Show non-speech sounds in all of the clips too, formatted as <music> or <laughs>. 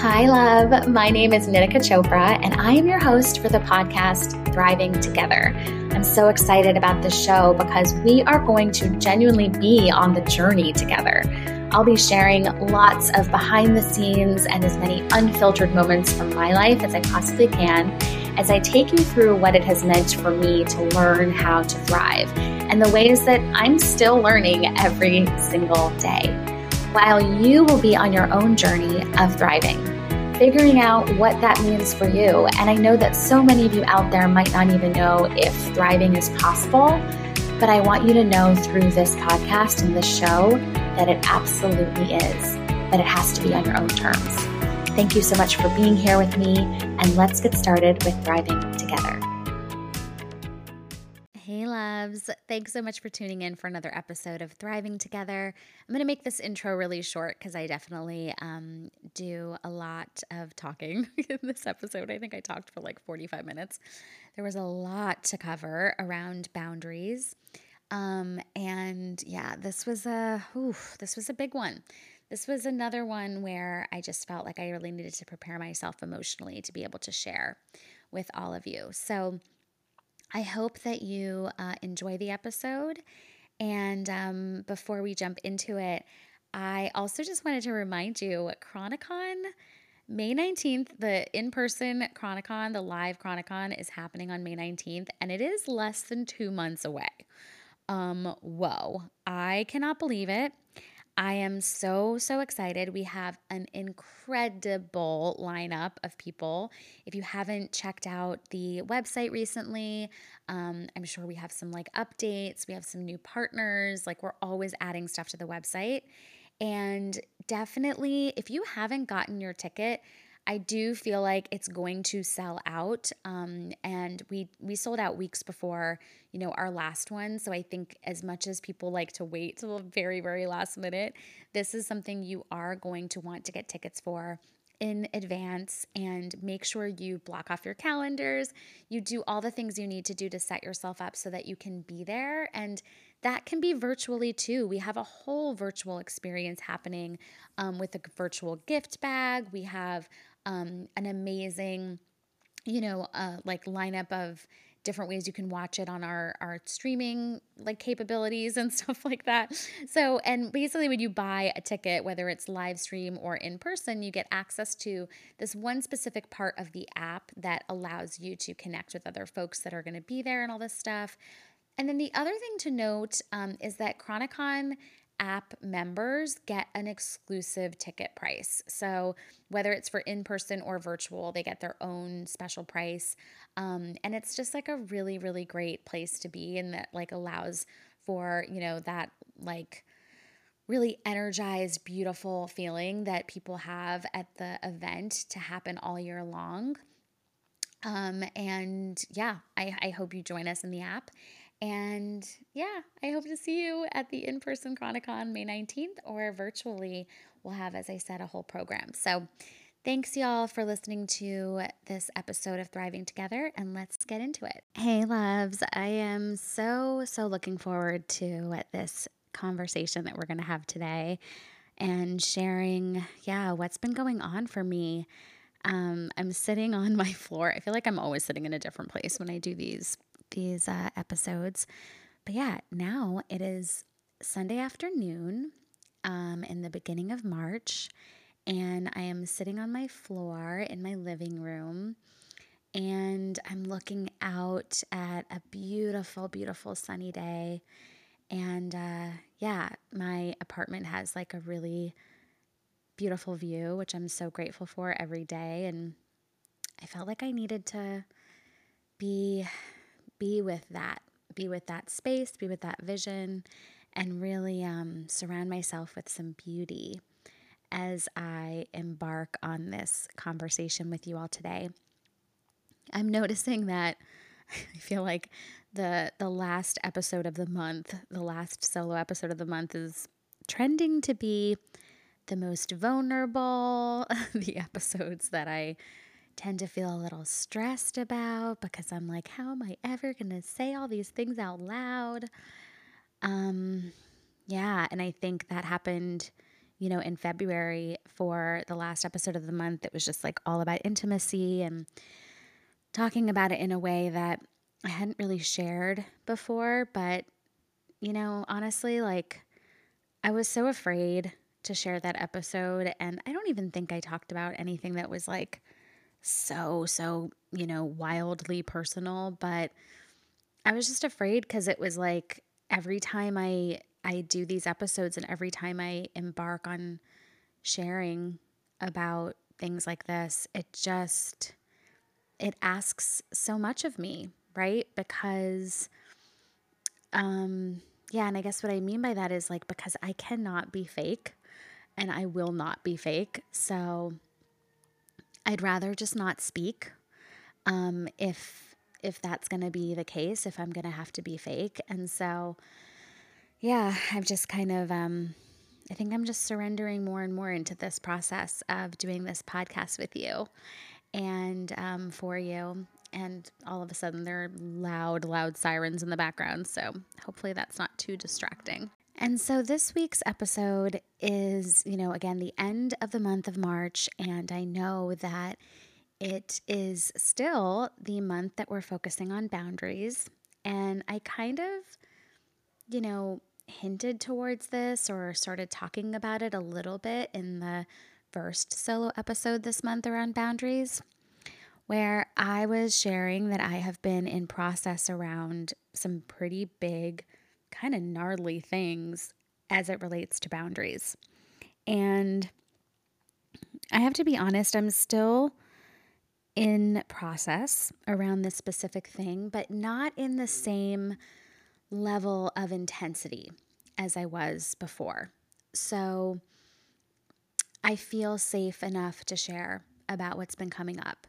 Hi, love. My name is Nitika Chopra, and I am your host for the podcast Thriving Together. I'm so excited about this show because we are going to genuinely be on the journey together. I'll be sharing lots of behind the scenes and as many unfiltered moments from my life as I possibly can as I take you through what it has meant for me to learn how to thrive and the ways that I'm still learning every single day while you will be on your own journey of thriving, figuring out what that means for you. And I know that so many of you out there might not even know if thriving is possible, but I want you to know through this podcast and this show that it absolutely is, that it has to be on your own terms. Thank you so much for being here with me, and let's get started with thriving together loves. Thanks so much for tuning in for another episode of Thriving Together. I'm going to make this intro really short because I definitely um, do a lot of talking <laughs> in this episode. I think I talked for like 45 minutes. There was a lot to cover around boundaries. Um, and yeah, this was a oof, this was a big one. This was another one where I just felt like I really needed to prepare myself emotionally to be able to share with all of you. So I hope that you uh, enjoy the episode. And um, before we jump into it, I also just wanted to remind you Chronicon, May 19th, the in person Chronicon, the live Chronicon is happening on May 19th, and it is less than two months away. Um, whoa, I cannot believe it. I am so, so excited. We have an incredible lineup of people. If you haven't checked out the website recently, um, I'm sure we have some like updates. We have some new partners. Like, we're always adding stuff to the website. And definitely, if you haven't gotten your ticket, I do feel like it's going to sell out. Um, and we we sold out weeks before, you know, our last one. So I think as much as people like to wait till the very, very last minute, this is something you are going to want to get tickets for in advance and make sure you block off your calendars. You do all the things you need to do to set yourself up so that you can be there. And that can be virtually too. We have a whole virtual experience happening um, with a virtual gift bag. We have um, an amazing, you know, uh, like lineup of different ways you can watch it on our our streaming like capabilities and <laughs> stuff like that. So, and basically when you buy a ticket whether it's live stream or in person, you get access to this one specific part of the app that allows you to connect with other folks that are going to be there and all this stuff. And then the other thing to note um, is that Chronicon app members get an exclusive ticket price. So, whether it's for in person or virtual, they get their own special price. Um, and it's just like a really, really great place to be, and that like allows for, you know, that like really energized, beautiful feeling that people have at the event to happen all year long. Um, and yeah, I, I hope you join us in the app. And yeah, I hope to see you at the in person Chronicon May 19th or virtually. We'll have, as I said, a whole program. So thanks, y'all, for listening to this episode of Thriving Together, and let's get into it. Hey, loves, I am so, so looking forward to this conversation that we're going to have today and sharing, yeah, what's been going on for me. Um, I'm sitting on my floor. I feel like I'm always sitting in a different place when I do these these uh, episodes. But yeah, now it is Sunday afternoon um, in the beginning of March, and I am sitting on my floor in my living room. And I'm looking out at a beautiful, beautiful sunny day. And uh, yeah, my apartment has like a really beautiful view, which I'm so grateful for every day. And I felt like I needed to be be with that, be with that space, be with that vision, and really um, surround myself with some beauty as I embark on this conversation with you all today. I'm noticing that <laughs> I feel like the the last episode of the month, the last solo episode of the month is trending to be the most vulnerable, <laughs> the episodes that I tend to feel a little stressed about because I'm like, how am I ever going to say all these things out loud? Um, yeah, and I think that happened, you know, in February for the last episode of the month, it was just like all about intimacy and talking about it in a way that I hadn't really shared before. But, you know, honestly, like I was so afraid to share that episode. And I don't even think I talked about anything that was like so, so, you know, wildly personal. But I was just afraid because it was like every time I I do these episodes and every time I embark on sharing about things like this, it just it asks so much of me, right? Because um yeah, and I guess what I mean by that is like because I cannot be fake and I will not be fake. So I'd rather just not speak um if if that's going to be the case, if I'm going to have to be fake. And so yeah, I've just kind of, um, I think I'm just surrendering more and more into this process of doing this podcast with you and um, for you. And all of a sudden, there are loud, loud sirens in the background. So hopefully, that's not too distracting. And so, this week's episode is, you know, again, the end of the month of March. And I know that it is still the month that we're focusing on boundaries. And I kind of, you know, hinted towards this or started talking about it a little bit in the first solo episode this month around boundaries, where I was sharing that I have been in process around some pretty big, kind of gnarly things as it relates to boundaries. And I have to be honest, I'm still in process around this specific thing, but not in the same level of intensity as I was before. So I feel safe enough to share about what's been coming up.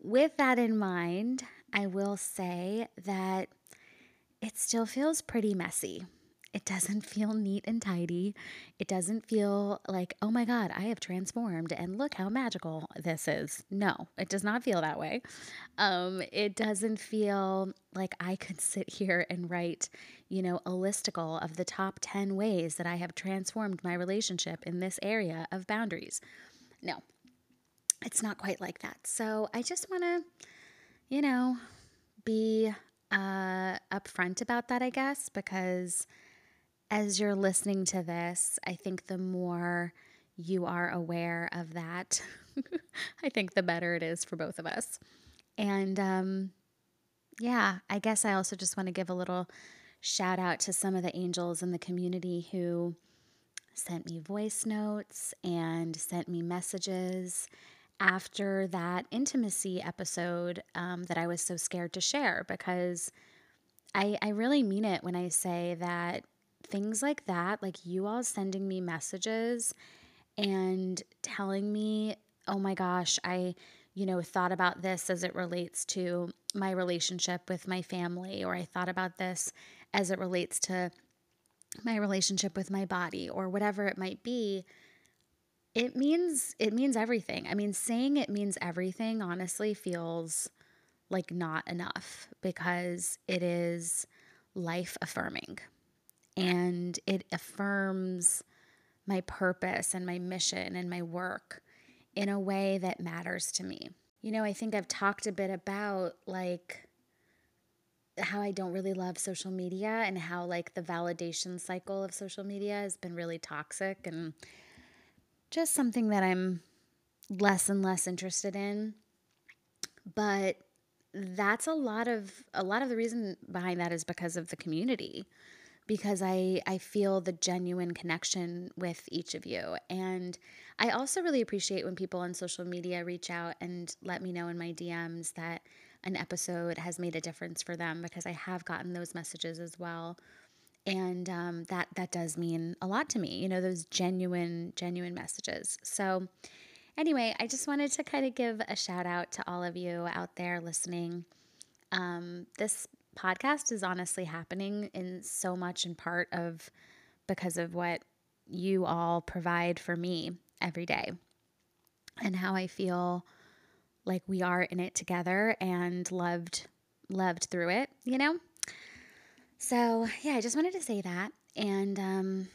With that in mind, I will say that it still feels pretty messy. It doesn't feel neat and tidy. It doesn't feel like, oh my God, I have transformed and look how magical this is. No, it does not feel that way. Um, it doesn't feel like I could sit here and write, you know, a listicle of the top 10 ways that I have transformed my relationship in this area of boundaries. No, it's not quite like that. So I just want to, you know, be uh, upfront about that, I guess, because as you're listening to this, I think the more you are aware of that, <laughs> I think the better it is for both of us. And um, yeah, I guess I also just want to give a little shout out to some of the angels in the community who sent me voice notes and sent me messages after that intimacy episode um, that I was so scared to share because I, I really mean it when I say that things like that, like you all sending me messages and telling me, oh my gosh, I, you know, thought about this as it relates to my relationship with my family, or I thought about this as it relates to my relationship with my body, or whatever it might be. It means it means everything. I mean, saying it means everything honestly feels like not enough because it is life affirming and it affirms my purpose and my mission and my work in a way that matters to me. You know, I think I've talked a bit about like how I don't really love social media and how like the validation cycle of social media has been really toxic and just something that I'm less and less interested in. But that's a lot of a lot of the reason behind that is because of the community because I, I feel the genuine connection with each of you. And I also really appreciate when people on social media reach out and let me know in my DMs that an episode has made a difference for them because I have gotten those messages as well. And um, that that does mean a lot to me, you know, those genuine, genuine messages. So, anyway, I just wanted to kind of give a shout out to all of you out there listening. Um, this podcast is honestly happening in so much in part of because of what you all provide for me every day and how I feel like we are in it together and loved loved through it, you know? So, yeah, I just wanted to say that and um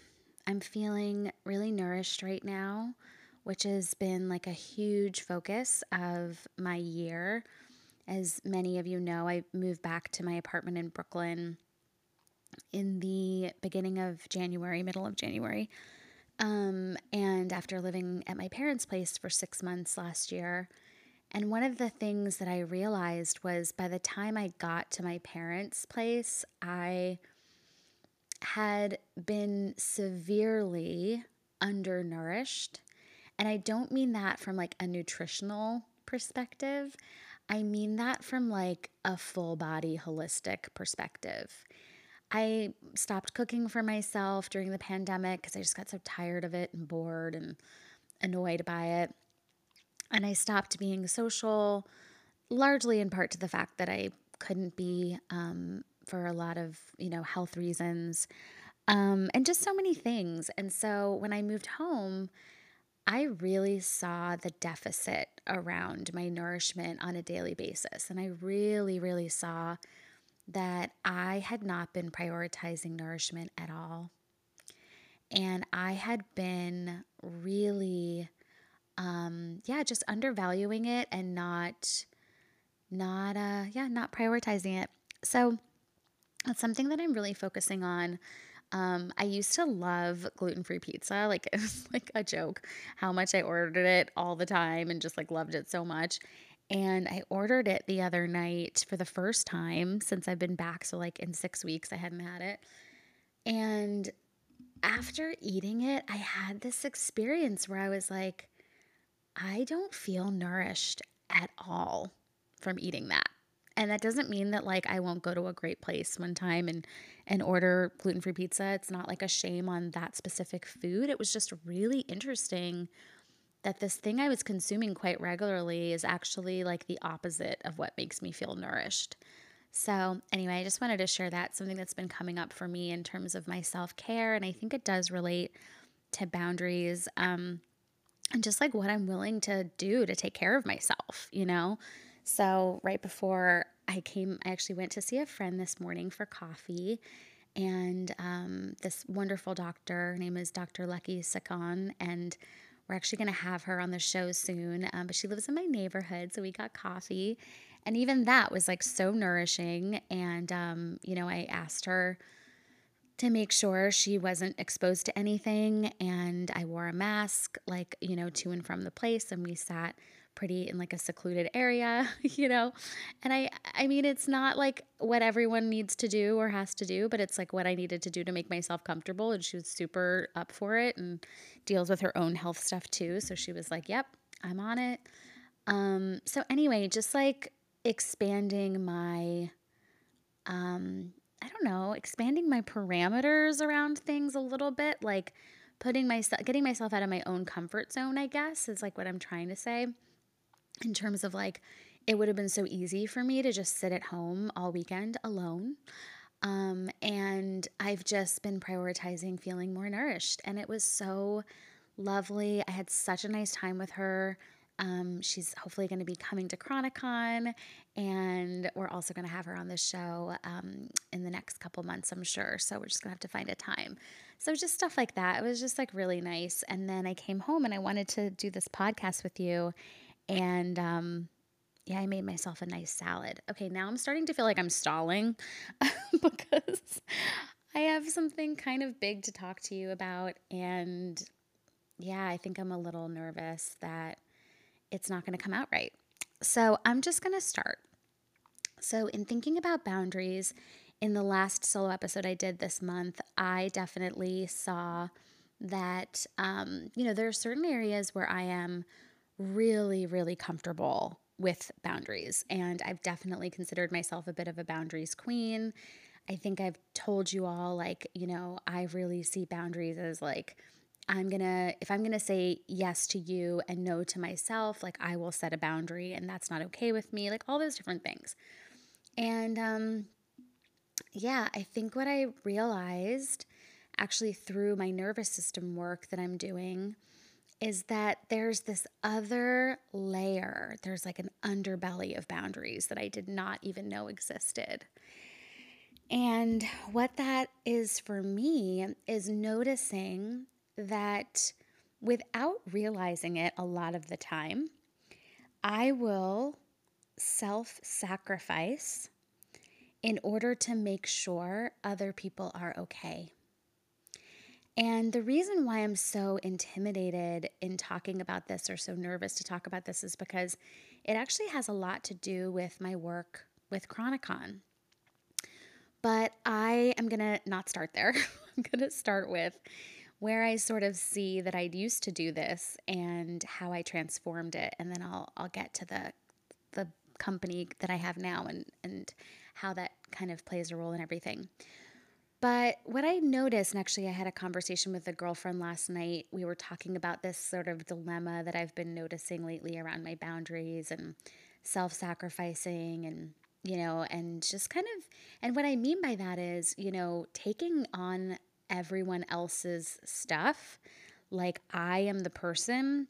I'm feeling really nourished right now, which has been like a huge focus of my year. As many of you know, I moved back to my apartment in Brooklyn in the beginning of January, middle of January. Um, and after living at my parents' place for six months last year, and one of the things that I realized was by the time I got to my parents' place, I had been severely undernourished. And I don't mean that from like a nutritional perspective. I mean that from like a full body holistic perspective. I stopped cooking for myself during the pandemic because I just got so tired of it and bored and annoyed by it. And I stopped being social, largely in part to the fact that I couldn't be um, for a lot of, you know, health reasons um, and just so many things. And so when I moved home, I really saw the deficit around my nourishment on a daily basis. And I really, really saw that I had not been prioritizing nourishment at all. And I had been really um yeah just undervaluing it and not not uh yeah not prioritizing it. So that's something that i'm really focusing on. Um i used to love gluten-free pizza like <laughs> it's like a joke how much i ordered it all the time and just like loved it so much. And i ordered it the other night for the first time since i've been back so like in six weeks i hadn't had it. And after eating it i had this experience where i was like I don't feel nourished at all from eating that. And that doesn't mean that like I won't go to a great place one time and and order gluten-free pizza. It's not like a shame on that specific food. It was just really interesting that this thing I was consuming quite regularly is actually like the opposite of what makes me feel nourished. So, anyway, I just wanted to share that something that's been coming up for me in terms of my self-care and I think it does relate to boundaries. Um and just like what I'm willing to do to take care of myself, you know? So, right before I came, I actually went to see a friend this morning for coffee. And um, this wonderful doctor, her name is Dr. Lucky Sakon, and we're actually going to have her on the show soon. Um, but she lives in my neighborhood, so we got coffee. And even that was like so nourishing. And, um, you know, I asked her, to make sure she wasn't exposed to anything. And I wore a mask, like, you know, to and from the place. And we sat pretty in like a secluded area, <laughs> you know. And I I mean it's not like what everyone needs to do or has to do, but it's like what I needed to do to make myself comfortable and she was super up for it and deals with her own health stuff too. So she was like, "Yep, I'm on it." Um so anyway, just like expanding my um I don't know, expanding my parameters around things a little bit, like putting myself, getting myself out of my own comfort zone, I guess, is like what I'm trying to say. In terms of like, it would have been so easy for me to just sit at home all weekend alone. Um, and I've just been prioritizing feeling more nourished. And it was so lovely. I had such a nice time with her. Um, she's hopefully going to be coming to Chronicon, and we're also going to have her on the show um, in the next couple months, I'm sure. So we're just going to have to find a time. So just stuff like that. It was just like really nice. And then I came home and I wanted to do this podcast with you, and um, yeah, I made myself a nice salad. Okay, now I'm starting to feel like I'm stalling <laughs> because I have something kind of big to talk to you about, and yeah, I think I'm a little nervous that it's not going to come out right. So I'm just going to start. So, in thinking about boundaries, in the last solo episode I did this month, I definitely saw that, um, you know, there are certain areas where I am really, really comfortable with boundaries. And I've definitely considered myself a bit of a boundaries queen. I think I've told you all, like, you know, I really see boundaries as like, I'm gonna, if I'm gonna say yes to you and no to myself, like I will set a boundary and that's not okay with me, like all those different things. And um, yeah, I think what I realized actually through my nervous system work that I'm doing is that there's this other layer. There's like an underbelly of boundaries that I did not even know existed. And what that is for me is noticing that without realizing it a lot of the time, I will self sacrifice in order to make sure other people are okay. And the reason why I'm so intimidated in talking about this or so nervous to talk about this is because it actually has a lot to do with my work with Chronicon. But I am going to not start there. <laughs> I'm going to start with where I sort of see that I used to do this and how I transformed it and then I'll I'll get to the the company that I have now and and how that kind of plays a role in everything. But what I noticed, and actually, I had a conversation with a girlfriend last night. We were talking about this sort of dilemma that I've been noticing lately around my boundaries and self sacrificing and, you know, and just kind of, and what I mean by that is, you know, taking on everyone else's stuff. Like I am the person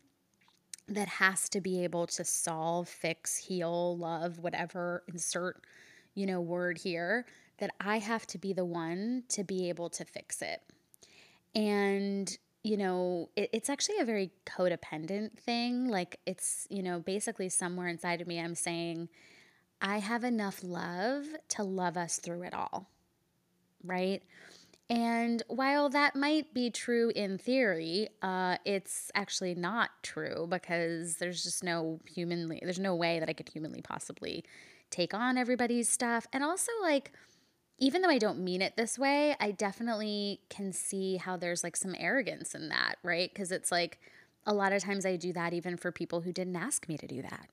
that has to be able to solve, fix, heal, love, whatever, insert, you know, word here that I have to be the one to be able to fix it. And, you know, it, it's actually a very codependent thing. Like, it's, you know, basically somewhere inside of me, I'm saying, I have enough love to love us through it all. Right. And while that might be true in theory, uh, it's actually not true because there's just no humanly, there's no way that I could humanly possibly take on everybody's stuff. And also, like, even though I don't mean it this way, I definitely can see how there's like some arrogance in that, right? Because it's like a lot of times I do that even for people who didn't ask me to do that,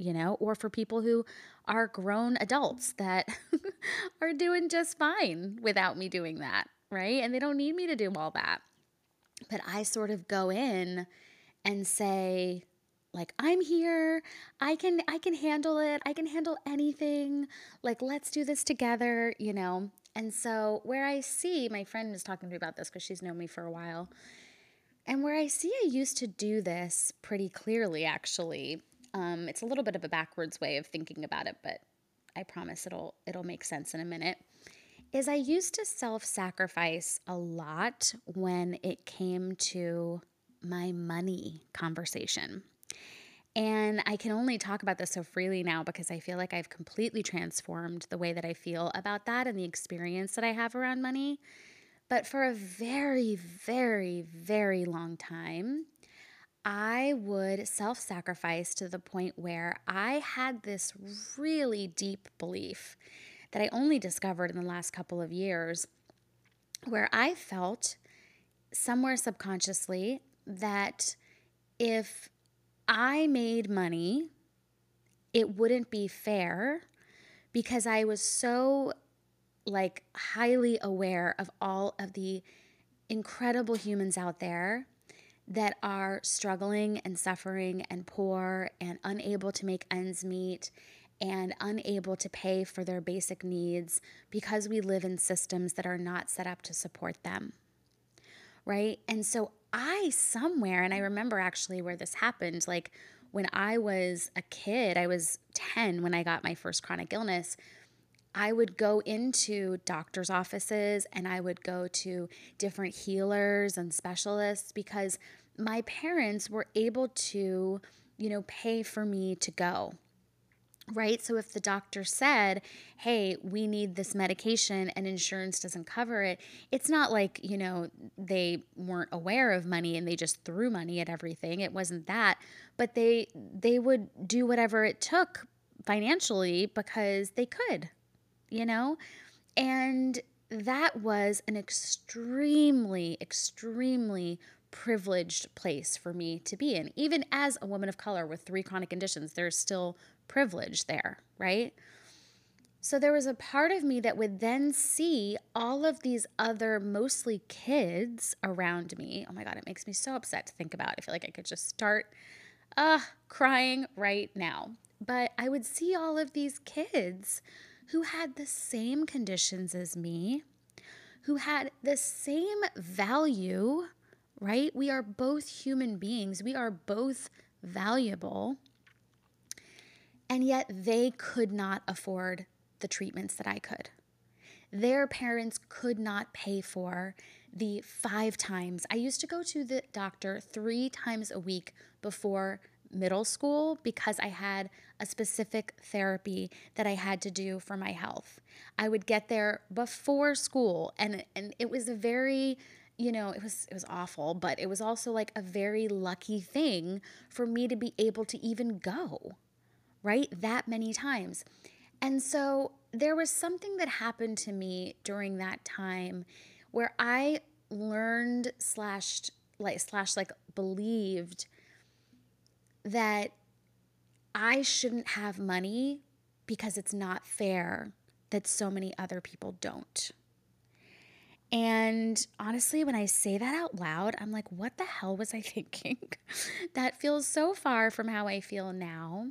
you know, or for people who are grown adults that <laughs> are doing just fine without me doing that, right? And they don't need me to do all that. But I sort of go in and say, like i'm here. I can i can handle it. I can handle anything. Like let's do this together you know? And so where i see my friend is talking to me about this because she's known me for a while. And where i see i used to do this pretty clearly actually um, it's a little bit of a backwards way of thinking about it but i promise it'll it'll make sense in a minute is i used to self-sacrifice a lot when it came to my money conversation and I can only talk about this so freely now because I feel like I've completely transformed the way that I feel about that and the experience that I have around money. But for a very, very, very long time, I would self sacrifice to the point where I had this really deep belief that I only discovered in the last couple of years, where I felt somewhere subconsciously that if I made money, it wouldn't be fair because I was so like highly aware of all of the incredible humans out there that are struggling and suffering and poor and unable to make ends meet and unable to pay for their basic needs because we live in systems that are not set up to support them. Right? And so I somewhere, and I remember actually where this happened, like when I was a kid, I was 10 when I got my first chronic illness. I would go into doctor's offices and I would go to different healers and specialists because my parents were able to, you know, pay for me to go right? So if the doctor said, hey, we need this medication and insurance doesn't cover it, it's not like, you know, they weren't aware of money and they just threw money at everything. It wasn't that, but they they would do whatever it took financially because they could, you know? And that was an extremely extremely privileged place for me to be in. Even as a woman of color with three chronic conditions, there's still privilege there, right? So there was a part of me that would then see all of these other mostly kids around me. Oh my God, it makes me so upset to think about. I feel like I could just start uh, crying right now. But I would see all of these kids who had the same conditions as me, who had the same value, right? We are both human beings, we are both valuable. And yet they could not afford the treatments that I could. their parents could not pay for the five times. I used to go to the doctor three times a week before middle school because I had a specific therapy that I had to do for my health. I would get there before school and and it was a very you know, it was it was awful, but it was also like a very lucky thing for me to be able to even go. Right? That many times. And so there was something that happened to me during that time where I learned slash like slash like believed that I shouldn't have money because it's not fair that so many other people don't. And honestly, when I say that out loud, I'm like, what the hell was I <laughs> thinking? that feels so far from how I feel now.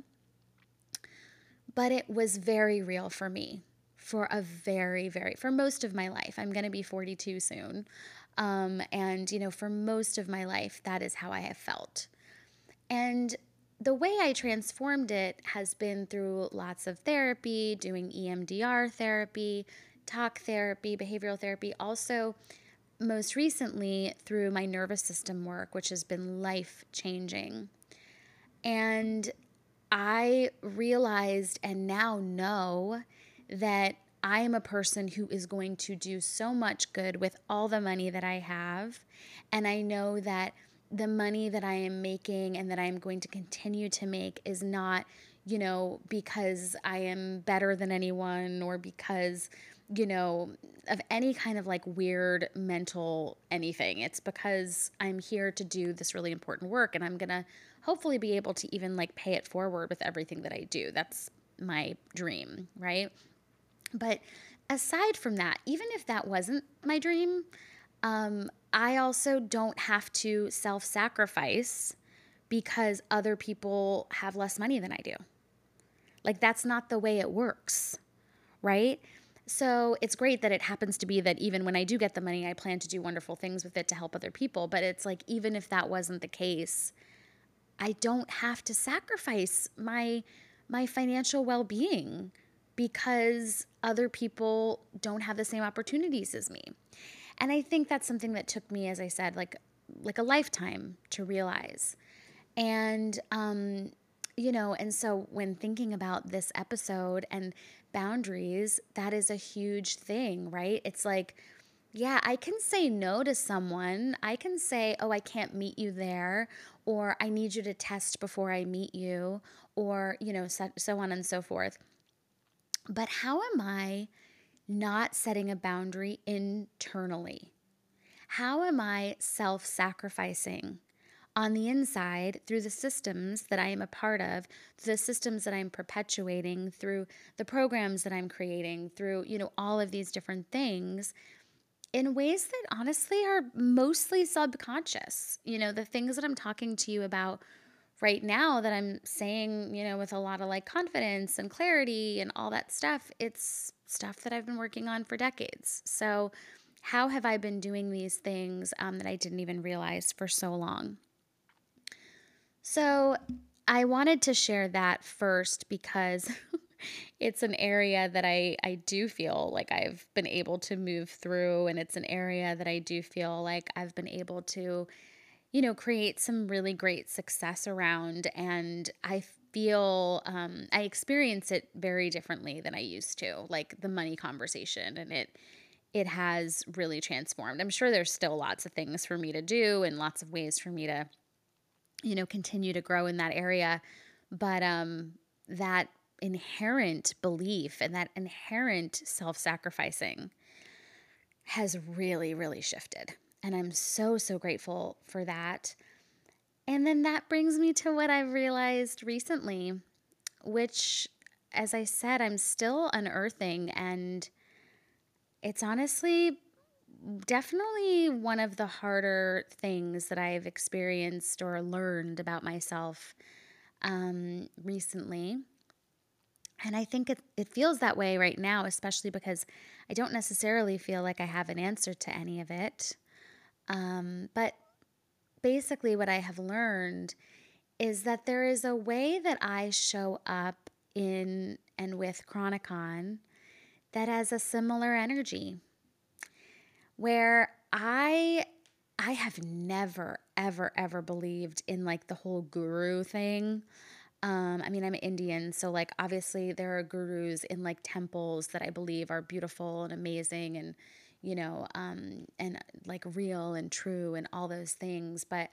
But it was very real for me for a very, very, for most of my life. I'm going to be 42 soon. Um, and, you know, for most of my life, that is how I have felt. And the way I transformed it has been through lots of therapy, doing EMDR therapy, talk therapy, behavioral therapy, also most recently through my nervous system work, which has been life changing. And I realized and now know that I am a person who is going to do so much good with all the money that I have. And I know that the money that I am making and that I am going to continue to make is not, you know, because I am better than anyone or because, you know, of any kind of like weird mental anything. It's because I'm here to do this really important work and I'm going to hopefully be able to even like pay it forward with everything that I do. That's my dream, right? But aside from that, even if that wasn't my dream, um, I also don't have to self sacrifice because other people have less money than I do. Like, that's not the way it works, right? So it's great that it happens to be that even when I do get the money, I plan to do wonderful things with it to help other people. But it's like, even if that wasn't the case, I don't have to sacrifice my my financial well-being because other people don't have the same opportunities as me. And I think that's something that took me, as I said, like like a lifetime to realize. And um, you know, and so when thinking about this episode and boundaries, that is a huge thing, right? It's like, yeah, I can say no to someone. I can say, oh, I can't meet you there, or I need you to test before I meet you, or, you know, so, so on and so forth. But how am I not setting a boundary internally? How am I self sacrificing on the inside through the systems that I am a part of, the systems that I'm perpetuating, through the programs that I'm creating, through, you know, all of these different things in ways that honestly are mostly subconscious. You know, the things that I'm talking to you about right now that I'm saying, you know, with a lot of like confidence and clarity and all that stuff, it's stuff that I've been working on for decades. So, how have I been doing these things um, that I didn't even realize for so long? So, I wanted to share that first because <laughs> it's an area that I, I do feel like I've been able to move through, and it's an area that I do feel like I've been able to you know, create some really great success around. And I feel, um, I experience it very differently than I used to, like the money conversation. And it, it has really transformed. I'm sure there's still lots of things for me to do and lots of ways for me to, you know, continue to grow in that area. But um, that inherent belief and that inherent self sacrificing has really, really shifted. And I'm so, so grateful for that. And then that brings me to what I've realized recently, which, as I said, I'm still unearthing. And it's honestly definitely one of the harder things that I've experienced or learned about myself um, recently. And I think it, it feels that way right now, especially because I don't necessarily feel like I have an answer to any of it. Um, but basically, what I have learned is that there is a way that I show up in and with Chronicon that has a similar energy where I I have never ever ever believed in like the whole guru thing. Um, I mean, I'm Indian, so like obviously there are gurus in like temples that I believe are beautiful and amazing and you know, um, and like real and true and all those things. But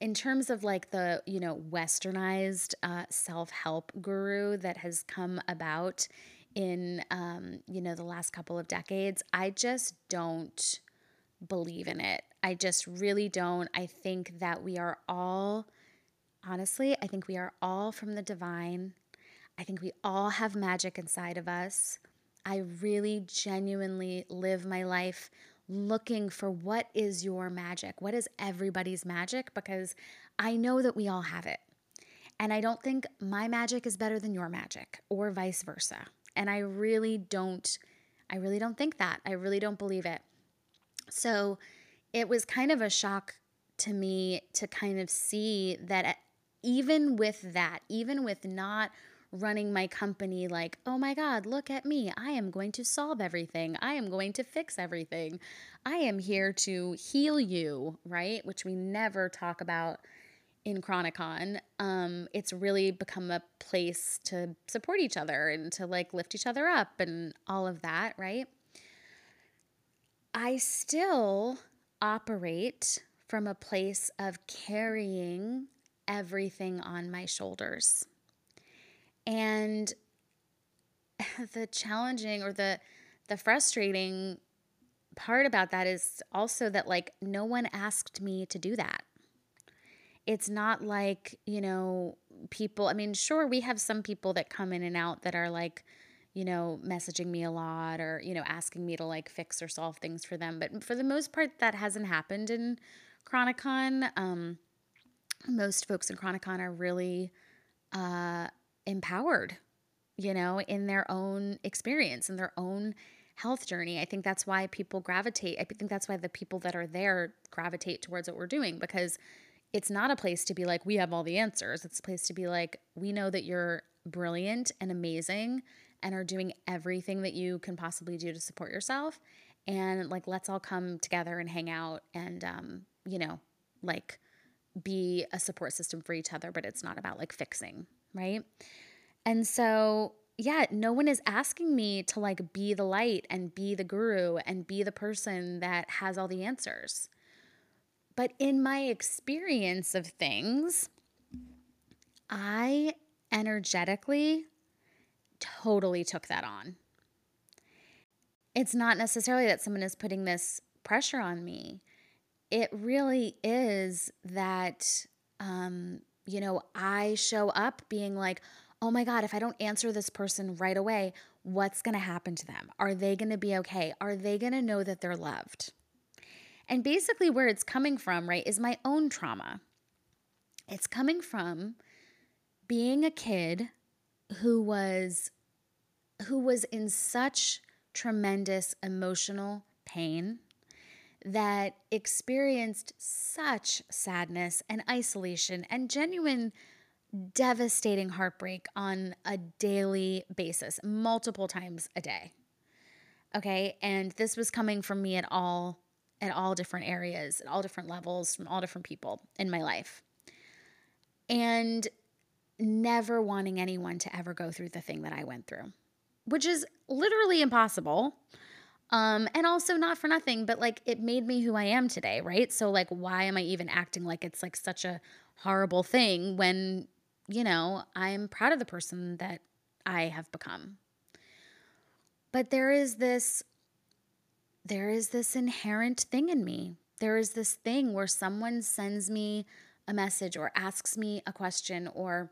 in terms of like the, you know, westernized uh, self help guru that has come about in, um, you know, the last couple of decades, I just don't believe in it. I just really don't. I think that we are all, honestly, I think we are all from the divine. I think we all have magic inside of us. I really genuinely live my life looking for what is your magic? What is everybody's magic? Because I know that we all have it. And I don't think my magic is better than your magic or vice versa. And I really don't I really don't think that. I really don't believe it. So it was kind of a shock to me to kind of see that uh, even with that, even with not running my company like, oh my God, look at me. I am going to solve everything. I am going to fix everything. I am here to heal you, right? Which we never talk about in Chronicon. Um, it's really become a place to support each other and to like lift each other up and all of that, right? I still operate from a place of carrying everything on my shoulders. And <laughs> the challenging or the the frustrating part about that is also that like no one asked me to do that. It's not like, you know, people, I mean, sure we have some people that come in and out that are like, you know, messaging me a lot or, you know, asking me to like fix or solve things for them, but for the most part that hasn't happened in Chronicon. Um most folks in Chronicon are really uh empowered, you know, in their own experience and their own health journey. I think that's why people gravitate. I think that's why the people that are there gravitate towards what we're doing because it's not a place to be like, we have all the answers. It's a place to be like, we know that you're brilliant and amazing and are doing everything that you can possibly do to support yourself. And like, let's all come together and hang out and, um, you know, like be a support system for each other, but it's not about like fixing right? And so, yeah, no one is asking me to like be the light and be the guru and be the person that has all the answers. But in my experience of things, I energetically totally took that on. It's not necessarily that someone is putting this pressure on me. It really is that um, you know, I show up being like, oh my God, if I don't answer this person right away, what's going to happen to them? Are they going to be okay? Are they going to know that they're loved? And basically, where it's coming from, right, is my own trauma. It's coming from being a kid who was who was in such tremendous emotional pain that experienced such sadness and isolation and genuine devastating heartbreak on a daily basis, multiple times a day. Okay, and this was coming from me at all at all different areas, at all different levels, from all different people in my life. And never wanting anyone to ever go through the thing that I went through, which is literally impossible um, and also not for nothing, but like it made me who I am today, right? So like why am I even acting like it's like such a horrible thing when, you know, I'm proud of the person that I have become. But there is this there is this inherent thing in me. There is this thing where someone sends me a message or asks me a question or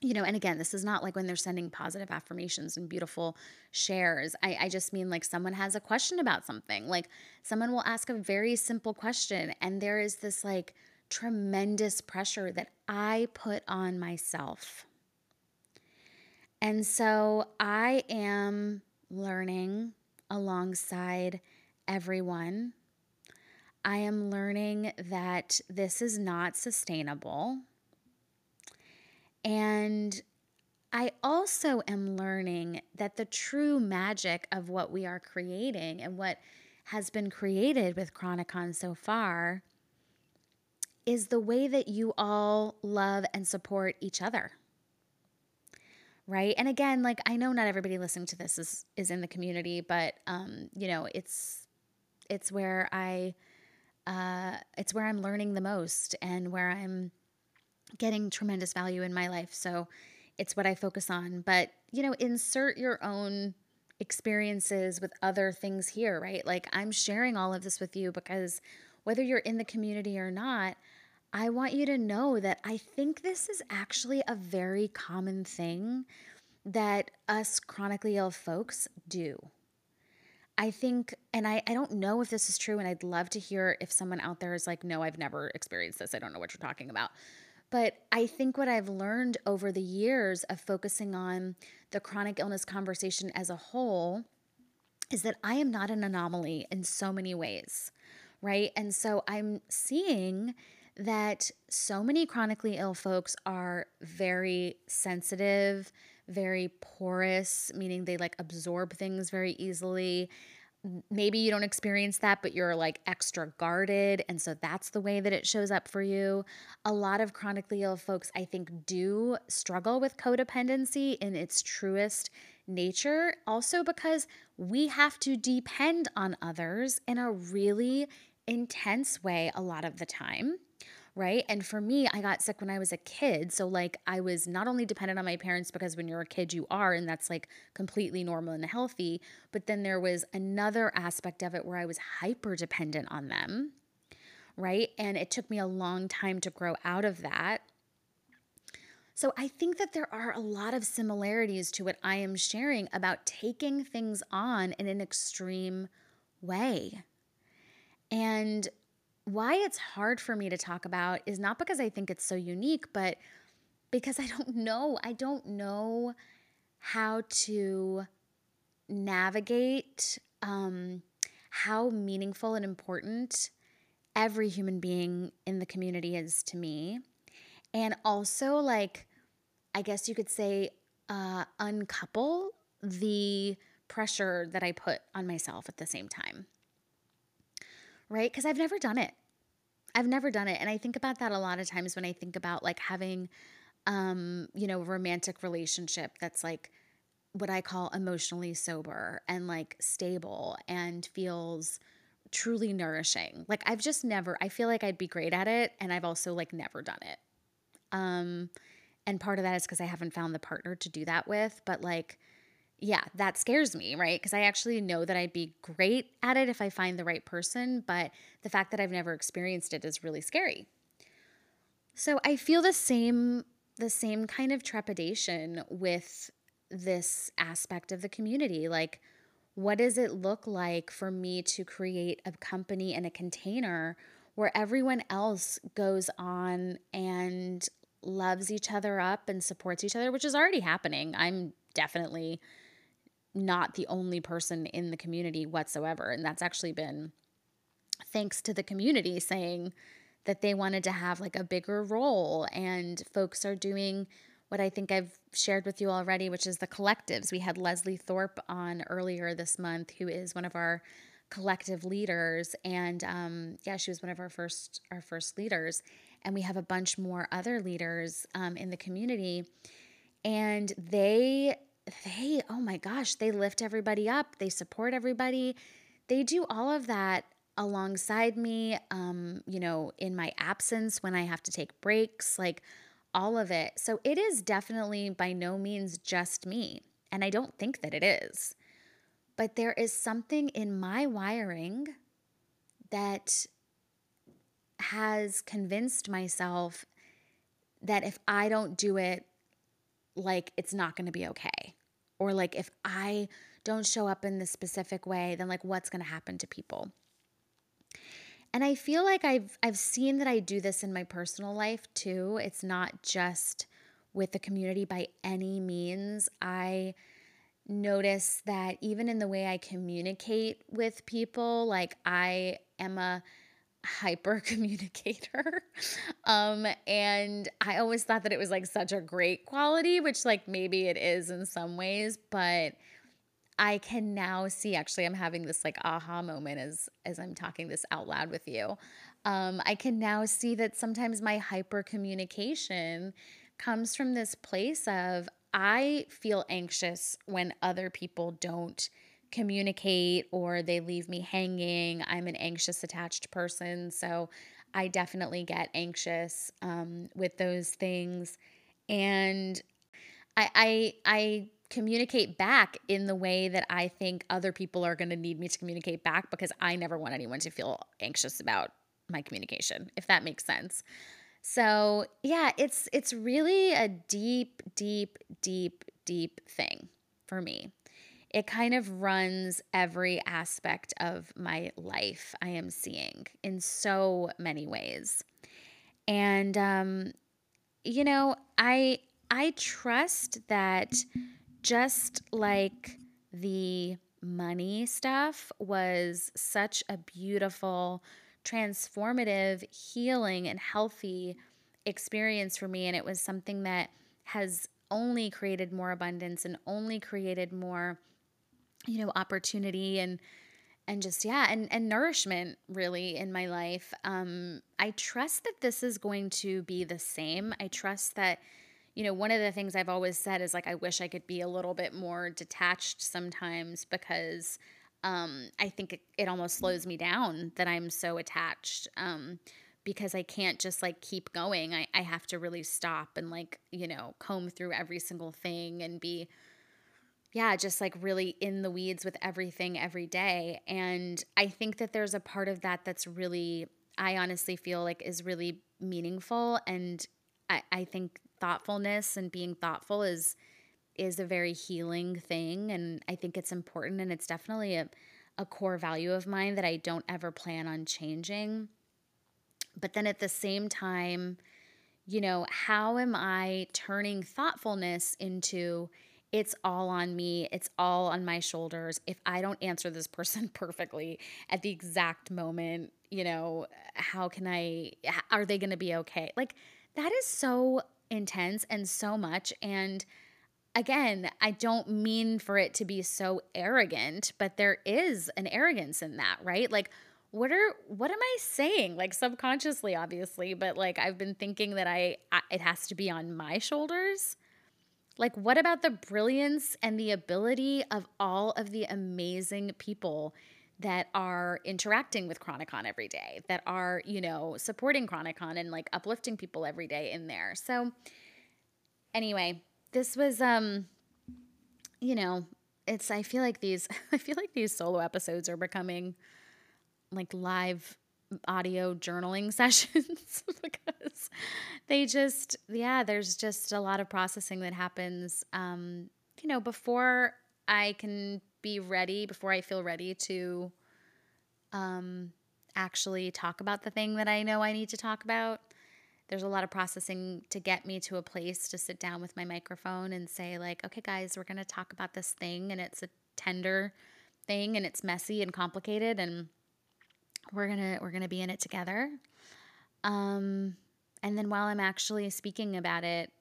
you know, and again, this is not like when they're sending positive affirmations and beautiful shares. I, I just mean like someone has a question about something. Like someone will ask a very simple question, and there is this like tremendous pressure that I put on myself. And so I am learning alongside everyone. I am learning that this is not sustainable and I also am learning that the true magic of what we are creating and what has been created with Chronicon so far is the way that you all love and support each other. Right? And again, like I know not everybody listening to this is is in the community, but um, you know, it's it's where I uh it's where I'm learning the most and where I'm getting tremendous value in my life. So it's what I focus on. But, you know, insert your own experiences with other things here, right? Like I'm sharing all of this with you because whether you're in the community or not, I want you to know that I think this is actually a very common thing that us chronically ill folks do. I think, and I, I don't know if this is true, and I'd love to hear if someone out there is like, no, I've never experienced this. I don't know what you're talking about. But I think what I've learned over the years of focusing on the chronic illness conversation as a whole is that I am not an anomaly in so many ways, right? And so I'm seeing that so many chronically ill folks are very sensitive, very porous, meaning they like absorb things very easily. Maybe you don't experience that, but you're like extra guarded. And so that's the way that it shows up for you. A lot of chronically ill folks, I think, do struggle with codependency in its truest nature. Also, because we have to depend on others in a really intense way a lot of the time right? And for me, I got sick when I was a kid. So, like, I was not only dependent on my parents because when you're a kid, you are, and that's like completely normal and healthy. But then there was another aspect of it where I was hyper dependent on them, right? And it took me a long time to grow out of that. So, I think that there are a lot of similarities to what I am sharing about taking things on in an extreme way. And why it's hard for me to talk about is not because I think it's so unique, but because I don't know. I don't know how to navigate um, how meaningful and important every human being in the community is to me. And also, like, I guess you could say, uh, uncouple the pressure that I put on myself at the same time right? Because I've never done it. I've never done it. And I think about that a lot of times when I think about like having, um, you know, a romantic relationship that's like what I call emotionally sober and like stable and feels truly nourishing. Like I've just never, I feel like I'd be great at it. And I've also like never done it. Um, and part of that is because I haven't found the partner to do that with. But like, yeah, that scares me, right? Because I actually know that I'd be great at it if I find the right person, but the fact that I've never experienced it is really scary. So I feel the same the same kind of trepidation with this aspect of the community. Like what does it look like for me to create a company and a container where everyone else goes on and loves each other up and supports each other, which is already happening. I'm definitely not the only person in the community whatsoever. And that's actually been thanks to the community saying that they wanted to have like a bigger role. And folks are doing what I think I've shared with you already, which is the collectives. We had Leslie Thorpe on earlier this month, who is one of our collective leaders and um, yeah she was one of our first our first leaders and we have a bunch more other leaders um, in the community and they they, oh my gosh, they lift everybody up, they support everybody. They do all of that alongside me, um, you know, in my absence when I have to take breaks, like all of it. So it is definitely by no means just me. And I don't think that it is. But there is something in my wiring that has convinced myself that if I don't do it, like it's not going to be okay. Or like if I don't show up in this specific way, then like what's going to happen to people? And I feel like I've I've seen that I do this in my personal life too. It's not just with the community by any means. I notice that even in the way I communicate with people, like I am a hyper <laughs> communicator. um, and I always thought that it was like such a great quality, which like maybe it is in some ways, but I can now see actually I'm having this like aha moment as as I'm talking this out loud with you. Um, I can now see that sometimes my hyper communication comes from this place of I feel anxious when other people don't communicate or they leave me hanging. I'm an anxious attached person. So I definitely get anxious um, with those things. And I, I, I communicate back in the way that I think other people are going to need me to communicate back because I never want anyone to feel anxious about my communication, if that makes sense. So, yeah, it's it's really a deep, deep, deep, deep thing for me. It kind of runs every aspect of my life I am seeing in so many ways. And um you know, I I trust that just like the money stuff was such a beautiful transformative, healing, and healthy experience for me. And it was something that has only created more abundance and only created more, you know, opportunity and and just yeah and and nourishment really in my life um i trust that this is going to be the same i trust that you know one of the things i've always said is like i wish i could be a little bit more detached sometimes because um, I think it, it, almost slows me down that I'm so attached um, because I can't just like keep going. I, I have to really stop and like, you know, comb through every single thing and be, yeah, just like really in the weeds with everything every day. And I think that there's a part of that that's really, I honestly feel like is really meaningful. And I, I think thoughtfulness and being thoughtful is is a very healing thing and I think it's important and it's definitely a, a core value of mine that I don't ever plan on changing. But then at the same time, you know, how am I turning thoughtfulness into it's all on me, it's all on my shoulders. If I don't answer this <laughs> person perfectly at the exact moment, you know, how can I, are they going to be okay? Like, that is so intense and so much. And again, I don't mean for it to be so arrogant, but there is an arrogance in that, right? Like what are what am I saying? Like subconsciously obviously, but like I've been thinking that I, I it has to be on my shoulders. Like what about the brilliance and the ability of all of the amazing people that are interacting with Chronicon every day, that are, you know, supporting Chronicon and like uplifting people every day in there. So anyway, this was um you know, it's I feel like these <laughs> I feel like these solo episodes are becoming like live audio journaling <laughs> sessions <laughs> because they just yeah, there's just a lot of processing that happens um you know, before I can be ready, before I feel ready to um actually talk about the thing that I know I need to talk about. There's a lot of processing to get me to a place to sit down with my microphone and say like okay guys we're going to talk about this thing and it's a tender thing and it's messy and complicated and we're to we're to be in it together. Um and then while i'm actually speaking about it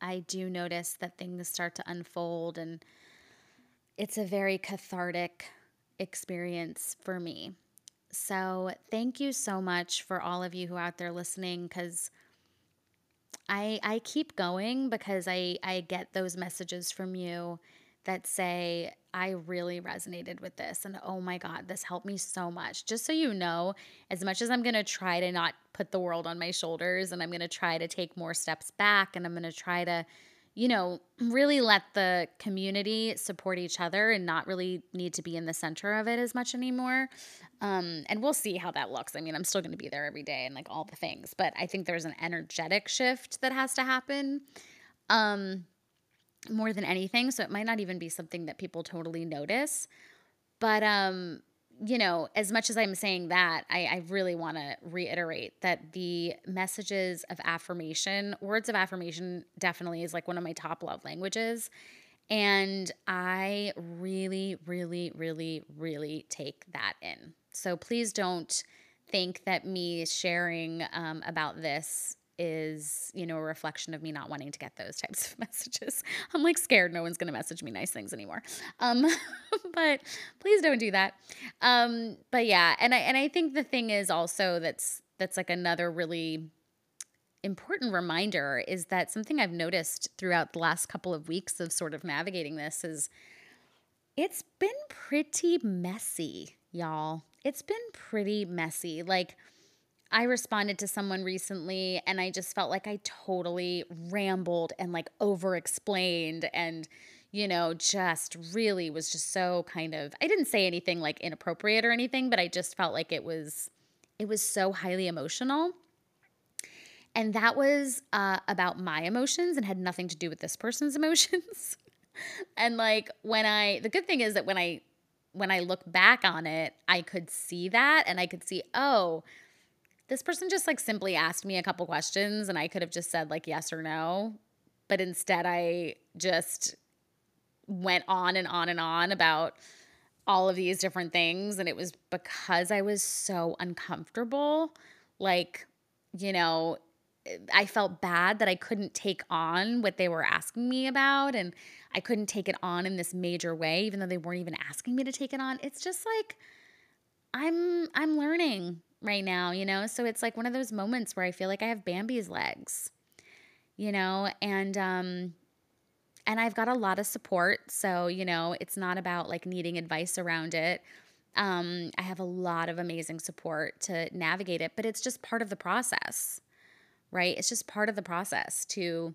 i do notice that things start to unfold and it's a very cathartic experience for me. So, thank you so much for all of you who are out there listening cuz I I keep going because I I get those messages from you that say I really resonated with this and oh my god, this helped me so much. Just so you know, as much as I'm going to try to not put the world on my shoulders and I'm going to try to take more steps back and I'm going to try to you know, really let the community support each other and not really need to be in the center of it as much anymore. Um, and we'll see how that looks. I mean, I'm still going to be there every day and like all the things, but I think there's an energetic shift that has to happen um, more than anything. So it might not even be something that people totally notice. But um, you know, as much as I'm saying that, I, I really want to reiterate that the messages of affirmation, words of affirmation, definitely is like one of my top love languages. And I really, really, really, really take that in. So please don't think that me sharing um, about this is, you know, a reflection of me not wanting to get those <laughs> types of messages. I'm like scared no one's going to message me nice things anymore. Um, <laughs> but please don't do that. Um, but yeah, and I and I think the thing is also that's that's like another really important reminder is that something I've noticed throughout the last couple of weeks of sort of navigating this is it's been pretty messy, y'all. It's been pretty messy. Like I responded to someone recently and I just felt like I totally rambled and like over explained and, you know, just really was just so kind of, I didn't say anything like inappropriate or anything, but I just felt like it was, it was so highly emotional. And that was uh, about my emotions and had nothing to do with this person's <laughs> emotions. and like when I, the good thing is that when I, when I look back on it, I could see that and I could see, oh, this person just like simply asked me a couple questions and I could have just said like yes or no. But instead, I just went on and on and on about all of these different things. And it was because I was so uncomfortable. Like, you know, I felt bad that I couldn't take on what they were asking me about. And I couldn't take it on in this major way, even though they weren't even asking me to take it on. It's just like, I'm I'm learning right now, you know? So it's like one of those moments where I feel like I have Bambi's legs, you know? And, um, and I've got a lot of support. So, you know, it's not about like needing advice around it. Um, I have a lot of amazing support to navigate it, but it's just part of the process, right? It's just part of the process to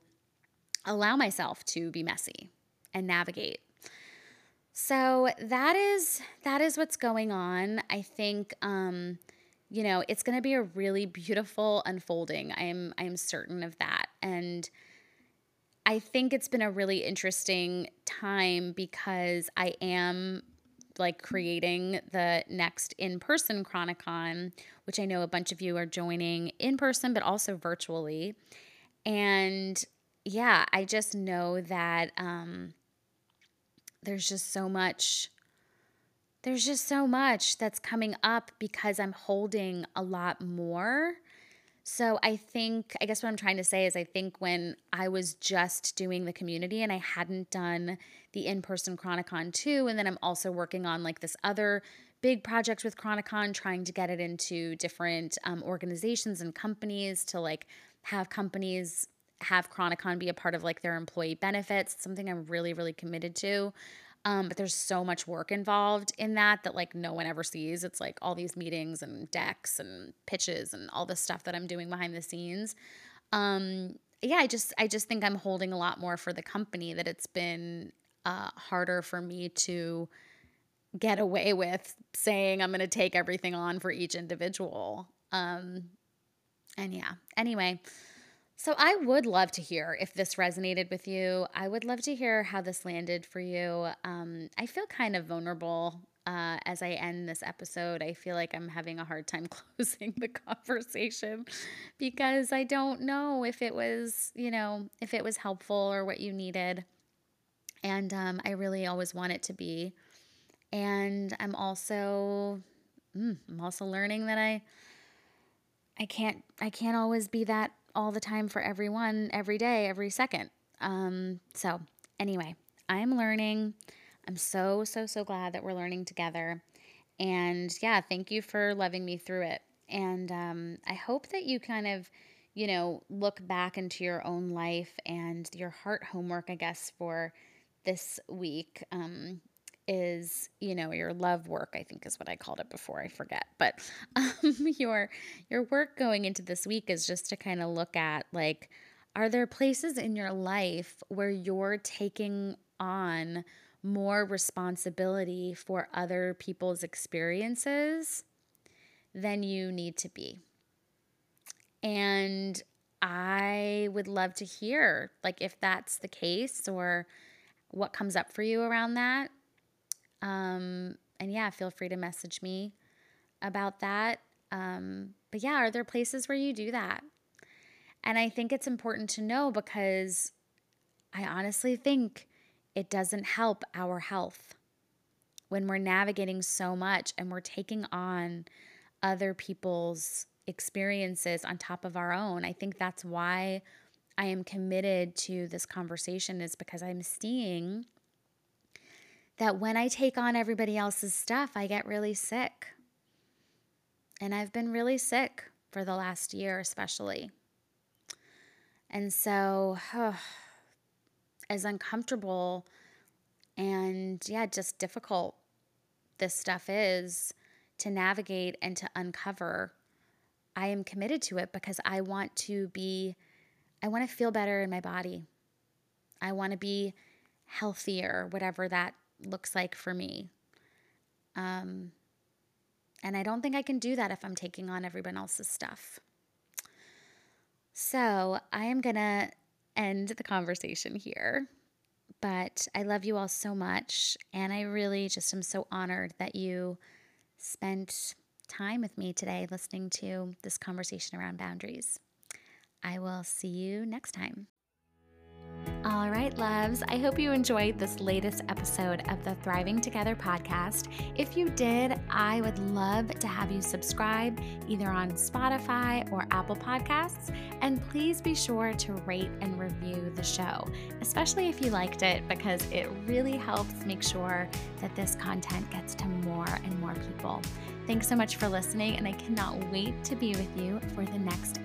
allow myself to be messy and navigate. So that is that is what's going on. I think um you know, it's going to be a really beautiful unfolding. I am I am certain of that. And I think it's been a really interesting time because I am like creating the next in-person Chronicon, which I know a bunch of you are joining in person but also virtually. And yeah, I just know that um there's just so much there's just so much that's coming up because I'm holding a lot more. So I think, I guess what I'm trying to say is, I think when I was just doing the community and I hadn't done the in person Chronicon too, and then I'm also working on like this other big project with Chronicon, trying to get it into different um, organizations and companies to like have companies have Chronicon be a part of like their employee benefits. It's something I'm really, really committed to. Um, but there's so much work involved in that that like no one ever sees. It's like all these meetings and decks and pitches and all this stuff that I'm doing behind the scenes. Um, yeah, I just I just think I'm holding a lot more for the company that it's been uh, harder for me to get away with saying I'm going to take everything on for each individual. Um, and yeah, anyway, so I would love to hear if this resonated with you. I would love to hear how this landed for you. Um, I feel kind of vulnerable uh, as I end this episode. I feel like I'm having a hard time <laughs> closing the conversation because I don't know if it was, you know, if it was helpful or what you needed. And um, I really always want it to be. And I'm also, mm, I'm also learning that I, I can't, I can't always be that all the time for everyone, every day, every second. Um, so, anyway, I'm learning. I'm so, so, so glad that we're learning together. And yeah, thank you for loving me through it. And um, I hope that you kind of, you know, look back into your own life and your heart homework, I guess, for this week. Um, is you know your love work i think is what i called it before i forget but <laughs> um, your your work going into this week is just to kind of look at like are there places in your life where you're taking on more responsibility for other people's experiences than you need to be? And i would love to hear like if that's the case or what comes up for you around that um, and yeah, feel free to message me about that. Um, but yeah, are there places where you do that? And I think it's important to know because I honestly think it doesn't help our health when we're navigating so much and we're taking on other people's experiences on top of our own. I think that's why I am committed to this conversation is because I'm seeing that when I take on everybody else's stuff, I get really sick. And I've been really sick for the last year, especially. And so, oh, as uncomfortable and, yeah, just difficult this stuff is to navigate and to uncover, I am committed to it because I want to be, I want to feel better in my body. I want to be healthier, whatever that looks like for me. Um, and I don't think I can do that if I'm taking on everyone else's stuff. So I am going to end the conversation here. But I love you all so much. And I really just am so honored that you spent time with me today listening to this conversation around boundaries. I will see you next time. All right, loves. I hope you enjoyed this latest episode of the Thriving Together podcast. If you did, I would love to have you subscribe either on Spotify or Apple Podcasts. And please be sure to rate and review the show, especially if you liked it, because it really helps make sure that this content gets to more and more people. Thanks so much for listening, and I cannot wait to be with you for the next